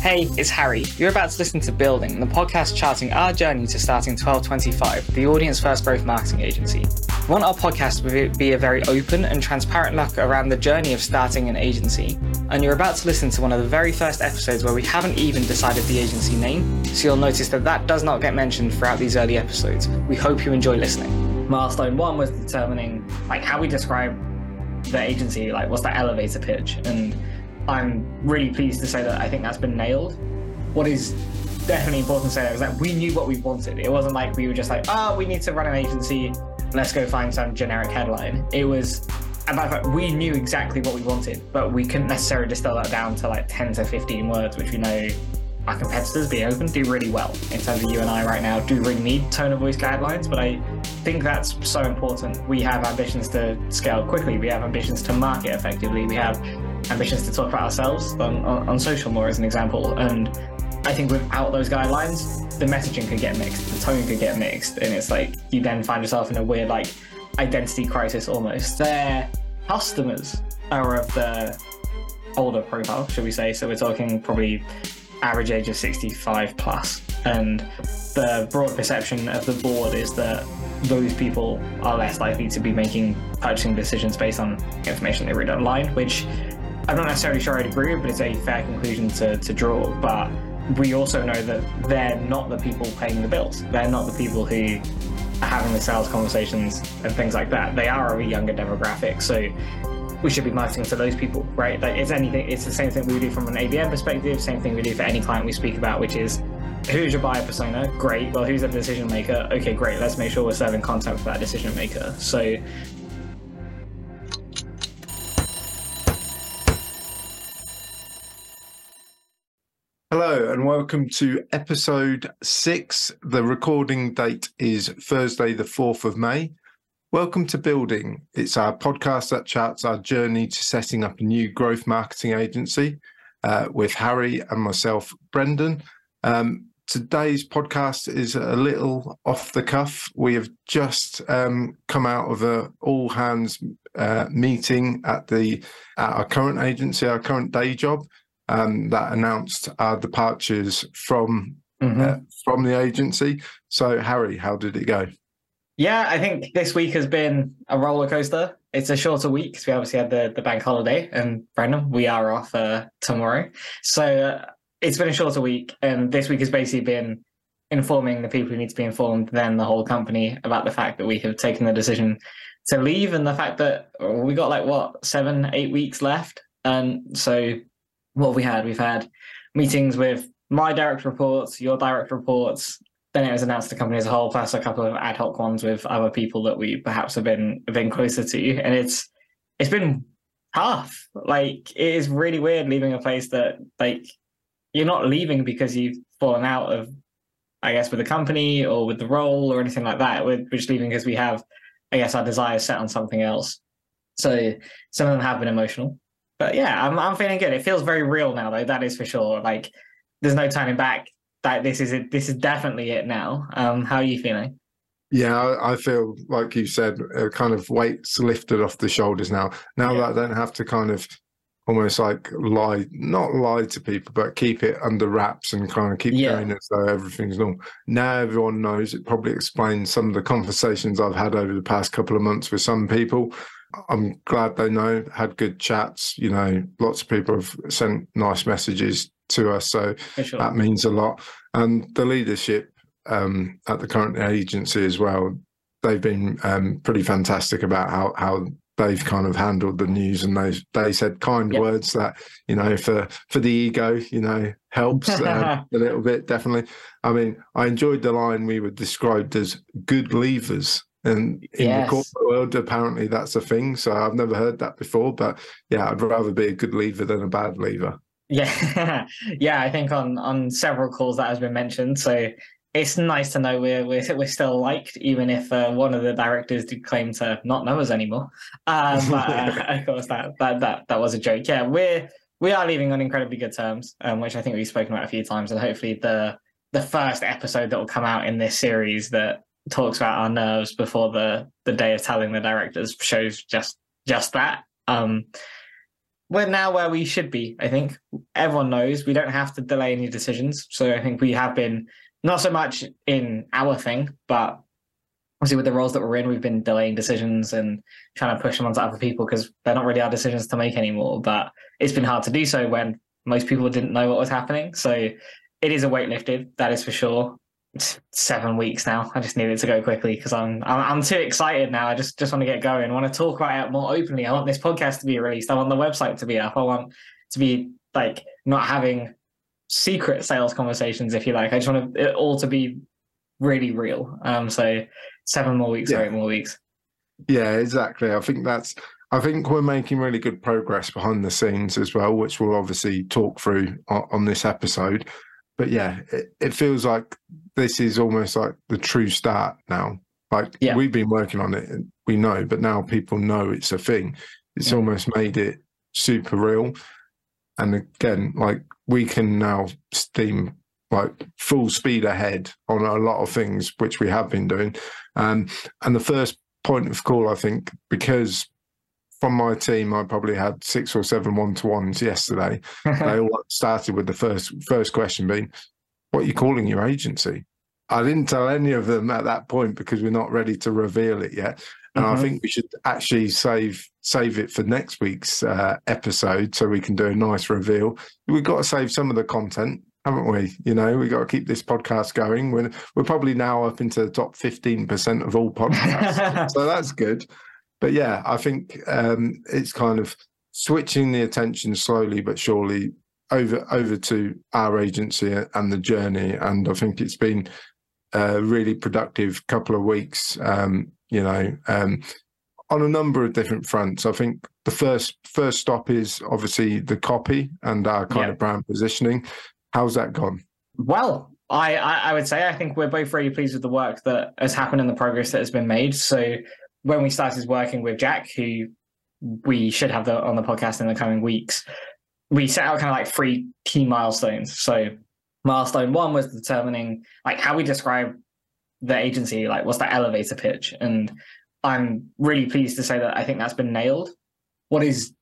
Hey, it's Harry. You're about to listen to Building, the podcast charting our journey to starting 1225, the audience first growth marketing agency. We want our podcast to be a very open and transparent look around the journey of starting an agency. And you're about to listen to one of the very first episodes where we haven't even decided the agency name, so you'll notice that that does not get mentioned throughout these early episodes. We hope you enjoy listening. Milestone one was determining like how we describe the agency, like what's that elevator pitch, and I'm really pleased to say that I think that's been nailed. What is definitely important to say is that we knew what we wanted. It wasn't like we were just like, oh, we need to run an agency, let's go find some generic headline. It was about fact, we knew exactly what we wanted, but we couldn't necessarily distill that down to like 10 to 15 words, which we know our competitors, being open, do really well in terms of you and I right now do really need tone of voice guidelines, but I think that's so important. We have ambitions to scale quickly, we have ambitions to market effectively, we have ambitions to talk about ourselves on, on, on social more as an example. And I think without those guidelines, the messaging could get mixed, the tone could get mixed, and it's like you then find yourself in a weird like identity crisis almost. Their customers are of the older profile, should we say? So we're talking probably average age of 65 plus, and the broad perception of the board is that those people are less likely to be making purchasing decisions based on information they read online, which I'm not necessarily sure I'd agree with, but it's a fair conclusion to, to draw. But we also know that they're not the people paying the bills. They're not the people who are having the sales conversations and things like that. They are a younger demographic. So we should be marketing to those people, right? Like it's anything, it's the same thing we do from an ABM perspective, same thing we do for any client we speak about, which is who's your buyer persona? Great. Well, who's the decision maker? Okay, great. Let's make sure we're serving content for that decision maker. So Hello and welcome to episode six. The recording date is Thursday, the 4th of May. Welcome to Building. It's our podcast that charts our journey to setting up a new growth marketing agency uh, with Harry and myself, Brendan. Um, today's podcast is a little off the cuff. We have just um, come out of a all hands uh, meeting at the at our current agency, our current day job um, that announced our departures from mm-hmm. uh, from the agency. So, Harry, how did it go? Yeah, I think this week has been a roller coaster. It's a shorter week because we obviously had the, the bank holiday, and Brendan, we are off uh, tomorrow. So uh, it's been a shorter week, and this week has basically been informing the people who need to be informed, then the whole company about the fact that we have taken the decision to leave, and the fact that we got like what seven, eight weeks left, and so what have we had? We've had meetings with my direct reports, your direct reports. Then it was announced to the company as a whole, plus a couple of ad hoc ones with other people that we perhaps have been been closer to. And it's it's been tough. Like it is really weird leaving a place that like you're not leaving because you've fallen out of, I guess, with the company or with the role or anything like that. We're just leaving because we have, I guess, our desires set on something else. So some of them have been emotional but yeah, I'm I'm feeling good. It feels very real now, though. That is for sure. Like there's no turning back. That this is it. This is definitely it now. Um, how are you feeling? Yeah, I, feel like you said, a kind of weights lifted off the shoulders now. Now yeah. that I don't have to kind of almost like lie, not lie to people, but keep it under wraps and kind of keep yeah. going as though everything's normal. Now everyone knows. It probably explains some of the conversations I've had over the past couple of months with some people I'm glad they know, had good chats. You know, lots of people have sent nice messages to us. So sure. that means a lot. And the leadership um, at the current agency as well, they've been um, pretty fantastic about how, how they've kind of handled the news and they they said kind yep. words that you know for for the ego you know helps uh, a little bit definitely i mean i enjoyed the line we were described as good leavers and in yes. the corporate world, apparently that's a thing. So I've never heard that before. But yeah, I'd rather be a good leaver than a bad leaver. Yeah, yeah. I think on on several calls that has been mentioned. So it's nice to know we're we're, we're still liked, even if uh, one of the directors did claim to not know us anymore. Um, but uh, of course, that that that that was a joke. Yeah, we're we are leaving on incredibly good terms, um, which I think we've spoken about a few times, and hopefully the the first episode that will come out in this series that talks about our nerves before the the day of telling the directors shows just just that. Um, we're now where we should be. I think everyone knows we don't have to delay any decisions. So I think we have been not so much in our thing, but obviously with the roles that we're in, we've been delaying decisions and trying to push them onto other people because they're not really our decisions to make anymore. But it's been hard to do so when most people didn't know what was happening. So it is a weight lifted, that is for sure. Seven weeks now. I just need it to go quickly because I'm, I'm, I'm too excited now. I just just want to get going. I want to talk about it more openly. I want this podcast to be released. I want the website to be up. I want to be like not having secret sales conversations, if you like. I just want it all to be really real. Um, so seven more weeks yeah. or eight more weeks. Yeah, exactly. I think that's. I think we're making really good progress behind the scenes as well, which we'll obviously talk through on, on this episode. But yeah, it, it, feels like this is almost like the true start now. Like yeah. we've been working on it, we know, but now people know it's a thing. It's yeah. almost made it super real. And again, like we can now steam like full speed ahead on a lot of things, which we have been doing. Um, and the first point of call, I think, because from my team, I probably had six or seven one to ones yesterday. they all started with the first first question being, "What are you calling your agency?" I didn't tell any of them at that point because we're not ready to reveal it yet. And mm-hmm. I think we should actually save save it for next week's uh, episode so we can do a nice reveal. We've got to save some of the content, haven't we? You know, we've got to keep this podcast going. We're, we're probably now up into the top 15% of all podcasts. so that's good. But yeah, I think um, it's kind of switching the attention slowly but surely over over to our agency and the journey. And I think it's been a really productive couple of weeks. Um, you know, um, on a number of different fronts. I think the first first stop is obviously the copy and our kind yeah. of brand positioning. How's that gone? Well, I, I would say I think we're both really pleased with the work that has happened and the progress that has been made. So when we started working with Jack, who we should have the, on the podcast in the coming weeks, we set out kind of like three key milestones. So milestone one was determining like how we describe the agency, like what's that elevator pitch, and I'm really pleased to say that I think that's been nailed. What is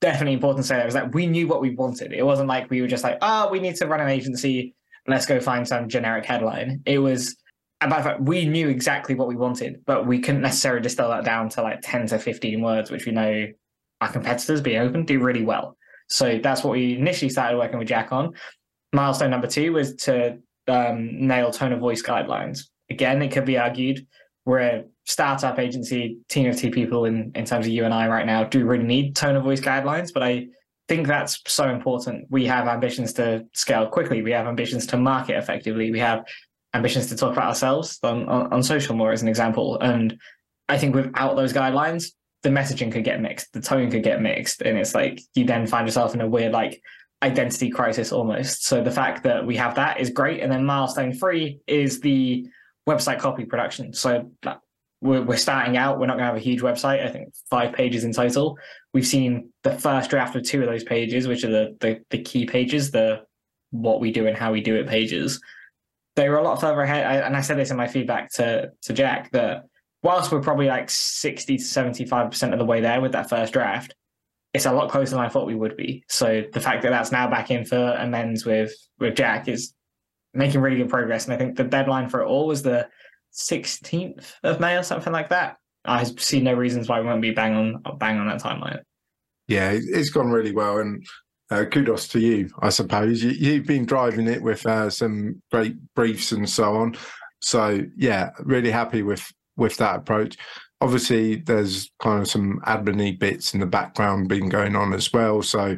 definitely important to say there is that we knew what we wanted. It wasn't like we were just like, oh, we need to run an agency. Let's go find some generic headline. It was about fact, we knew exactly what we wanted, but we couldn't necessarily distill that down to like 10 to 15 words, which we know our competitors, being open, do really well. So that's what we initially started working with Jack on. Milestone number two was to um, nail tone of voice guidelines. Again, it could be argued we're a startup agency, team of two people in, in terms of you and I right now, do really need tone of voice guidelines, but I think that's so important. We have ambitions to scale quickly. We have ambitions to market effectively. We have ambitions to talk about ourselves on, on, on social more as an example. And I think without those guidelines, the messaging could get mixed, the tone could get mixed. And it's like you then find yourself in a weird like identity crisis almost. So the fact that we have that is great. And then milestone three is the website copy production. So we're, we're starting out. We're not going to have a huge website. I think five pages in total. We've seen the first draft of two of those pages, which are the the, the key pages, the what we do and how we do it pages. They were a lot further ahead. I, and I said this in my feedback to to Jack that whilst we're probably like sixty to seventy five percent of the way there with that first draft, it's a lot closer than I thought we would be. So the fact that that's now back in for amends with with Jack is making really good progress. And I think the deadline for it all was the 16th of May or something like that. I see no reasons why we won't be bang on bang on that timeline. Yeah, it's gone really well, and uh, kudos to you, I suppose. You, have been driving it with uh, some great briefs and so on. So yeah, really happy with with that approach. Obviously, there's kind of some admin bits in the background been going on as well. So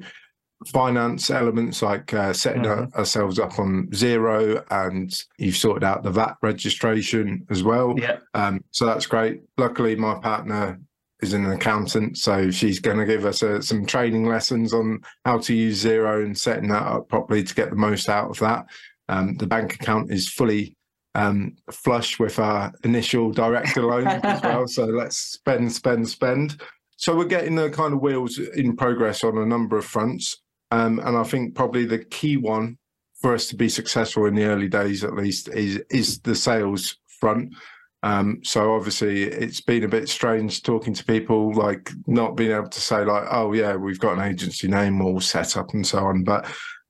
finance elements like uh, setting mm-hmm. ourselves up on Xero and you've sorted out the VAT registration as well. Yeah. Um, so that's great. Luckily, my partner is an accountant, so she's going to give us uh, some training lessons on how to use Xero and setting that up properly to get the most out of that. Um, the bank account is fully um, flush with our initial director loan as well. So let's spend, spend, spend. So we're getting the kind of wheels in progress on a number of fronts. Um, and I think probably the key one for us to be successful in the early days, at least, is is the sales front. Um, so obviously it's been a bit strange talking to people, like not being able to say like, oh yeah, we've got an agency name all set up and so on. But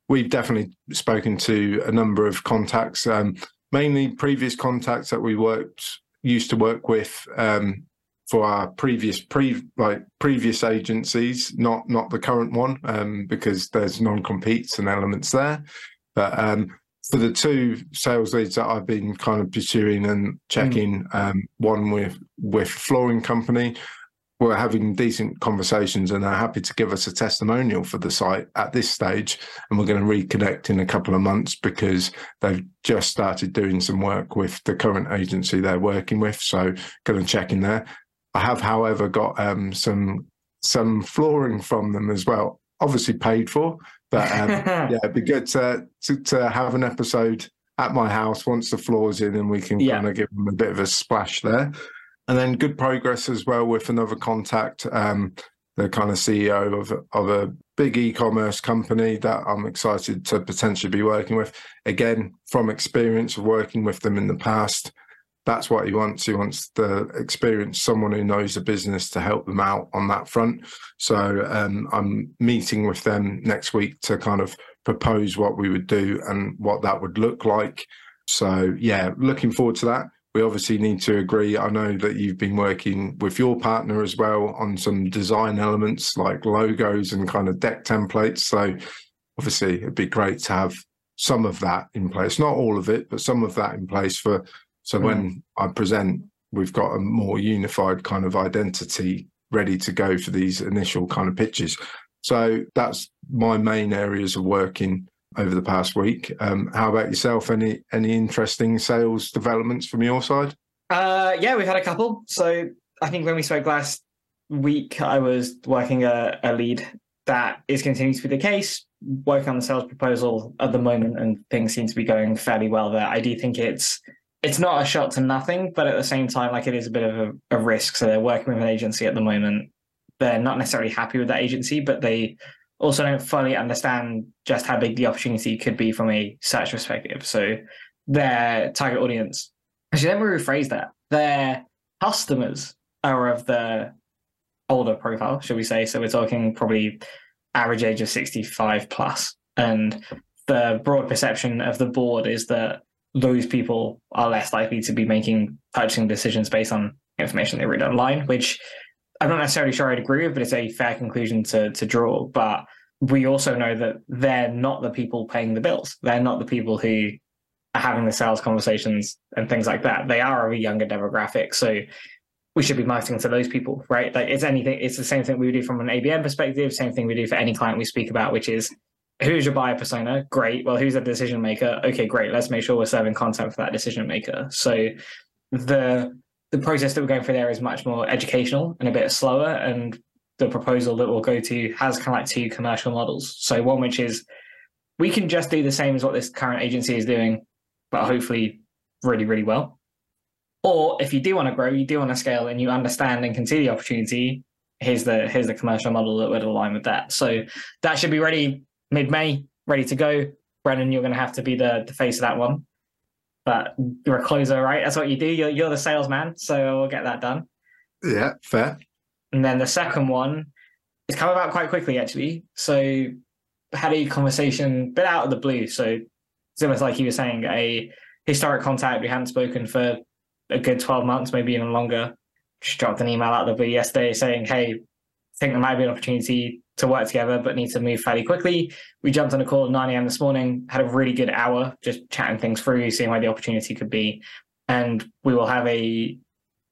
we've definitely spoken to a number of contacts, um, mainly previous contacts that we worked used to work with um, for our previous pre like previous agencies, not not the current one, um, because there's non competes and elements there. But um, for the two sales leads that I've been kind of pursuing and checking, mm. um, one with with flooring company, we're having decent conversations and they're happy to give us a testimonial for the site at this stage. And we're going to reconnect in a couple of months because they've just started doing some work with the current agency they're working with. So going to check in there. I have, however, got um, some some flooring from them as well, obviously paid for. But um, yeah, it'd be good to, to, to have an episode at my house once the floor's in, and we can yeah. kind of give them a bit of a splash there. And then good progress as well with another contact, um, the kind of CEO of of a big e-commerce company that I'm excited to potentially be working with. Again, from experience of working with them in the past, that's what he wants. He wants the experience someone who knows the business to help them out on that front. So um, I'm meeting with them next week to kind of propose what we would do and what that would look like. So yeah, looking forward to that. We obviously need to agree. I know that you've been working with your partner as well on some design elements like logos and kind of deck templates. So obviously it'd be great to have some of that in place, not all of it, but some of that in place for so mm. when I present, we've got a more unified kind of identity ready to go for these initial kind of pitches. So that's my main areas of working over the past week. Um, how about yourself? Any any interesting sales developments from your side? Uh, yeah, we've had a couple. So I think when we spoke last week, I was working a, a lead that is continuing to be the case. Working on the sales proposal at the moment, and things seem to be going fairly well there. I do think it's it's not a shot to nothing, but at the same time, like it is a bit of a, a, risk. So they're working with an agency at the moment. They're not necessarily happy with that agency, but they also don't fully understand just how big the opportunity could be from a search perspective. So their target audience, actually, let me rephrase that. Their customers are of the older profile, should we say? So we're talking probably average age of 65 plus. And the broad perception of the board is that those people are less likely to be making purchasing decisions based on information they read online, which I'm not necessarily sure I'd agree with, but it's a fair conclusion to to draw. But we also know that they're not the people paying the bills. They're not the people who are having the sales conversations and things like that. They are a younger demographic. So we should be marketing to those people, right? Like it's anything, it's the same thing we do from an ABM perspective, same thing we do for any client we speak about, which is who's your buyer persona? Great. Well, who's the decision maker? Okay, great. Let's make sure we're serving content for that decision maker. So the the process that we're going through there is much more educational and a bit slower. And the proposal that we'll go to has kind of like two commercial models. So one which is we can just do the same as what this current agency is doing, but hopefully really, really well. Or if you do want to grow, you do want to scale and you understand and can see the opportunity, here's the here's the commercial model that would align with that. So that should be ready mid May, ready to go. Brendan, you're going to have to be the, the face of that one. But you're a closer, right? That's what you do. You're, you're the salesman. So we'll get that done. Yeah, fair. And then the second one is come about quite quickly, actually. So had a conversation, bit out of the blue. So it's almost like you were saying, a historic contact we hadn't spoken for a good 12 months, maybe even longer. Just dropped an email out of the blue yesterday saying, hey, I think there might be an opportunity to work together, but need to move fairly quickly. We jumped on a call at 9 a.m. this morning, had a really good hour just chatting things through, seeing where the opportunity could be. And we will have a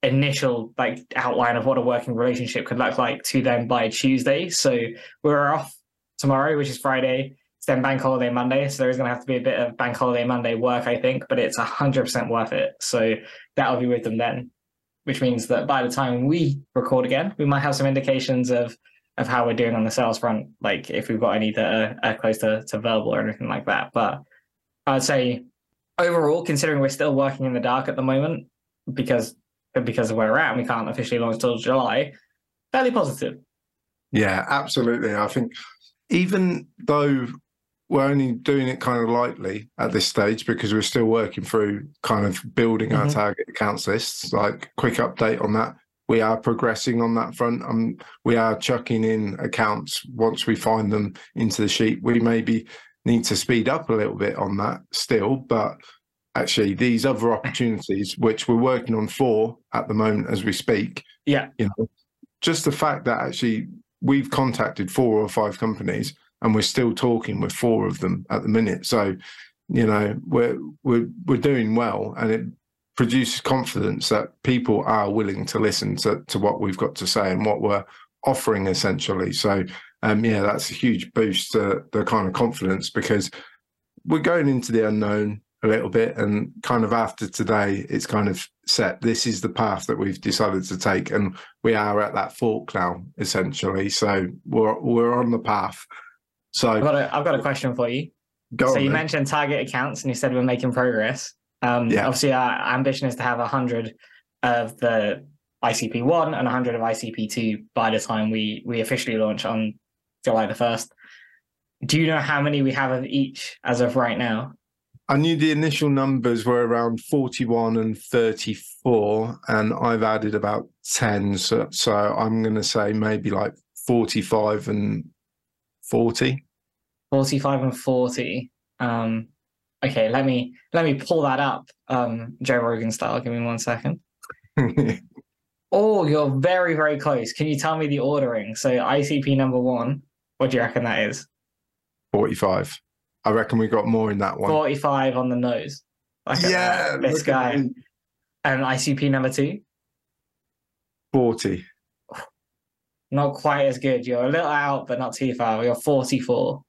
initial like outline of what a working relationship could look like to them by Tuesday. So we're off tomorrow, which is Friday. It's then bank holiday Monday. So there's going to have to be a bit of bank holiday Monday work, I think, but it's 100% worth it. So that'll be with them then, which means that by the time we record again, we might have some indications of of how we're doing on the sales front, like if we've got any that are, are close to, to verbal or anything like that. But I'd say overall, considering we're still working in the dark at the moment because because of where we're at, we can't officially launch till July. Fairly positive. Yeah, absolutely. I think even though we're only doing it kind of lightly at this stage because we're still working through kind of building our Mhm. target accounts lists. Like quick update on that. We are progressing on that front. Um, we are chucking in accounts once we find them into the sheet. We maybe need to speed up a little bit on that still, but actually these other opportunities, which we're working on four at the moment as we speak, Yeah. you know, just the fact that actually we've contacted four or five companies and we're still talking with four of them at the minute. So, you know, we're we're we're doing well, and it produces confidence that people are willing to listen to to what we've got to say and what we're offering essentially. So, um, yeah, that's a huge boost to the kind of confidence because we're going into the unknown a little bit and kind of after today it's kind of set this is the path that we've decided to take and we are at that fork now essentially so we're we're on the path so I've got a, I've got a question for you. go so on you then. mentioned target accounts and you said we're making progress. Um, Yeah. Obviously, our ambition is to have 100 of the ICP1 and 100 of ICP2 by the time we, we officially launch on July the 1st. Do you know how many we have of each as of right now? I knew the initial numbers were around 41 and 34 and I've added about 10 so, so I'm going to say maybe like 45 and 40 45 and 40. Um, okay, let me let me pull that up, um, Joe Rogan style. Give me one second. Oh, you're very, very close. Can you tell me the ordering? So ICP number one, what do you reckon that is? 45 I reckon we got more in that one 45 on the nose. Look at yeah this guy. And ICP number two, 40 not quite as good. You're a little out, but not too far. You're 44.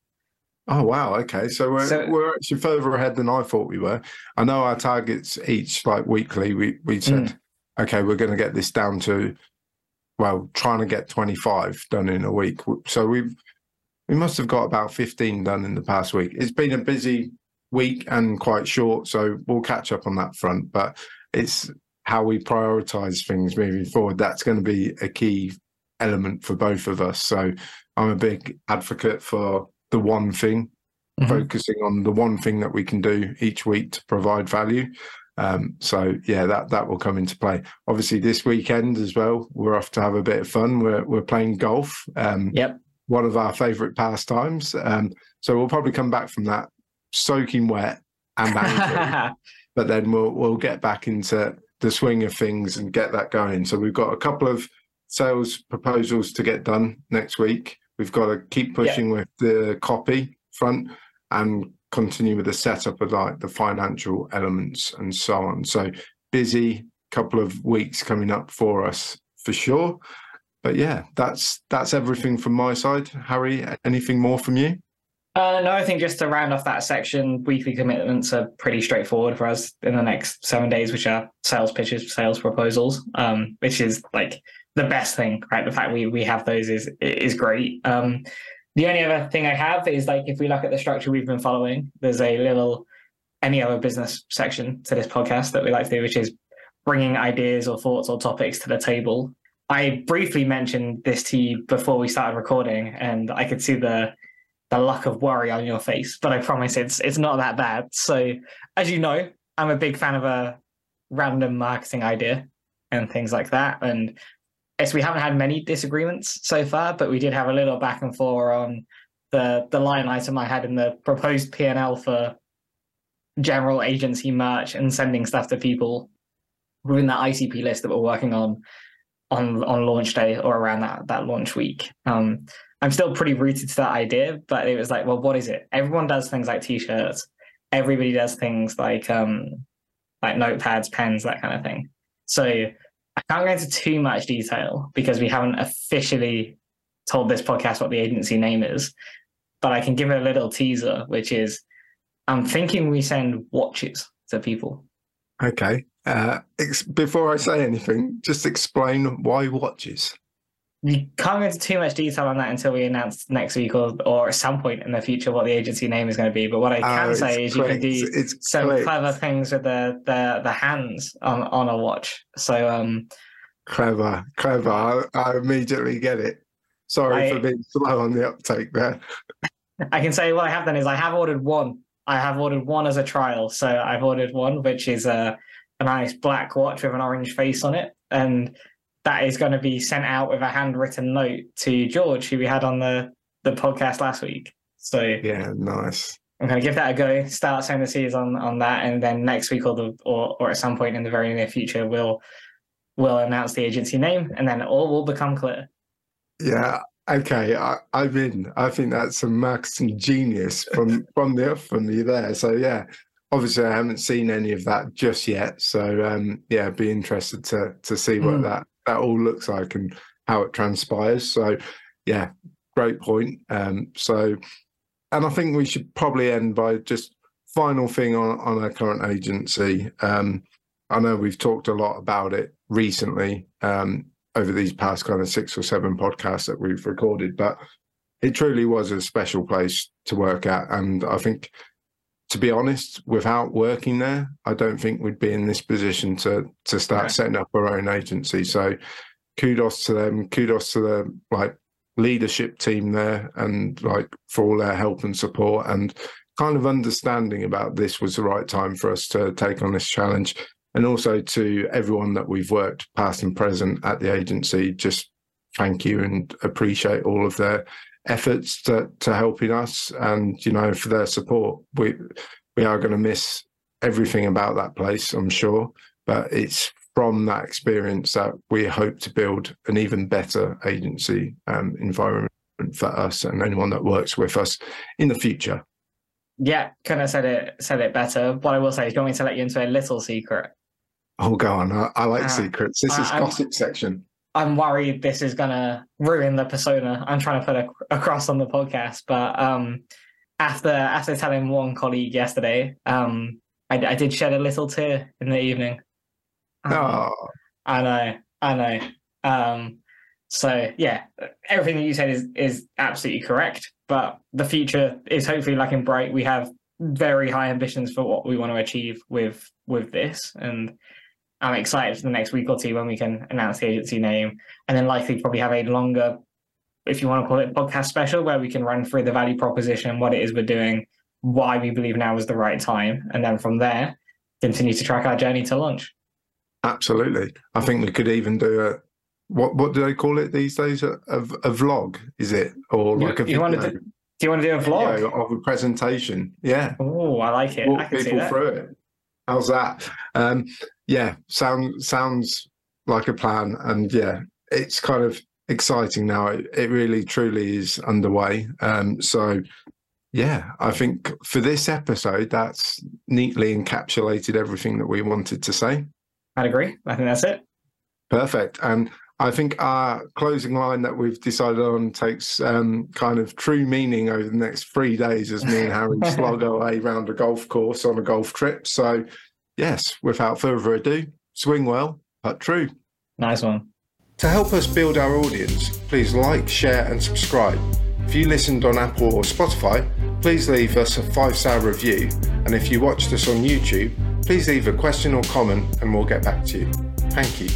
Oh wow! Okay, so we're So- we're actually further ahead than I thought we were. I know our targets each like weekly. We we said, Mm. okay, we're going to get this down to, well, trying to get twenty five done in a week. So we've we must have got about fifteen done in the past week. It's been a busy week and quite short, so we'll catch up on that front. But it's how we prioritize things moving forward. That's going to be a key element for both of us. So I'm a big advocate for the one thing Mhm. focusing on the one thing that we can do each week to provide value. Um, so yeah, that that will come into play. Obviously, this weekend as well, we're off to have a bit of fun. We're we're playing golf. Um, Yep. one of our favourite pastimes. Um, so we'll probably come back from that soaking wet and angry, but then we'll we'll get back into the swing of things and get that going. So we've got a couple of sales proposals to get done next week. We've got to keep pushing with the copy front and continue with the setup of like the financial elements and so on. So busy couple of weeks coming up for us for sure. But yeah, that's that's everything from my side. Harry, anything more from you? Uh, no, I think just to round off that section, weekly commitments are pretty straightforward for us in the next seven days, which are sales pitches, sales proposals, um, which is like the best thing, right? The fact we we have those is is great. Um, the only other thing I have is like if we look at the structure we've been following, there's a little any other business section to this podcast that we like to do, which is bringing ideas or thoughts or topics to the table. I briefly mentioned this to you before we started recording, and I could see the the look of worry on your face, but I promise it's it's not that bad. So, as you know, I'm a big fan of a random marketing idea and things like that. And yes, we haven't had many disagreements so far, but we did have a little back and forth on the the line item I had in the proposed P and L for general agency merch and sending stuff to people within that ICP list that we're working on on on launch day or around that that launch week. Um, I'm still pretty rooted to that idea, but it was like, well, what is it? Everyone does things like t-shirts. Everybody does things like um like notepads, pens, that kind of thing. So I can't go into too much detail because we haven't officially told this podcast what the agency name is. But I can give a little teaser, which is I'm thinking we send watches to people. Okay. Uh, ex- before I say anything, just explain why watches. We can't go into too much detail on that until we announce next week or, or at some point in the future what the agency name is going to be. But what I can Oh, say is you can do It's some clicked. clever things with the, the the hands on on a watch. So um Clever, clever. I, I immediately get it. Sorry I- for being slow on the uptake there. I can say what I have done is I have ordered one. I have ordered one as a trial. So I've ordered one, which is a, a nice black watch with an orange face on it. And that is going to be sent out with a handwritten note to George, who we had on the, the podcast last week. So yeah, nice. I'm going to give that a go. Start sending the seeds on on that, and then next week or the or, or at some point in the very near future, we'll we'll announce the agency name, and then all will become clear. Yeah. Okay. I, I'm in. I think that's some marketing genius from from the off from you there. So yeah. Obviously, I haven't seen any of that just yet. So um, yeah, be interested to to see what mm. that that all looks like and how it transpires. So yeah, great point. Um, so and I think we should probably end by just final thing on, on our current agency. Um, I know we've talked a lot about it recently um, over these past kind of six or seven podcasts that we've recorded, but it truly was a special place to work at. And I think, to be honest, without working there, I don't think we'd be in this position to to start setting up our own agency. So kudos to them, kudos to the like leadership team there and like for all their help and support and kind of understanding about this was the right time for us to take on this challenge and also to everyone that we've worked past and present at the agency just thank you and appreciate all of their efforts to, to helping us and you know for their support we we are going to miss everything about that place i'm sure but it's from that experience that we hope to build an even better agency um, environment for us and anyone that works with us in the future. Yeah, couldn't have said it said it better. What I will say is, going to let you into a little secret? Oh, go on. I, I like uh, secrets. This is I, gossip section. I'm worried this is gonna ruin the persona I'm trying to put a, across on the podcast. But um, after after telling one colleague yesterday, um, I, I did shed a little tear in the evening. Um, oh. I know, I know. Um, so yeah, everything that you said is is absolutely correct. But the future is hopefully looking bright. We have very high ambitions for what we want to achieve with with this, and I'm excited for the next week or two when we can announce the agency name, and then likely probably have a longer, if you want to call it, podcast special where we can run through the value proposition, what it is we're doing, why we believe now is the right time, and then from there continue to track our journey to launch. Absolutely. I think we could even do a what what do they call it these days? A, a, a vlog, is it? Or like you, a you want to do, do you want to do a vlog of a presentation? Yeah. Oh, I like it. Walk I can people through it. How's that? Um, yeah, sound sounds like a plan, and yeah, it's kind of exciting now. It, it really truly is underway. Um, so yeah, I think for this episode, that's neatly encapsulated everything that we wanted to say. I'd agree. I think that's it. Perfect. And I think our closing line that we've decided on takes um, kind of true meaning over the next three days as me and Harry slog our way around a golf course on a golf trip. So, yes, without further ado, swing well, but true. Nice one. To help us build our audience, please like, share, and subscribe. If you listened on Apple or Spotify, please leave us a five star review. And if you watched us on YouTube, please leave a question or comment and we'll get back to you. Thank you.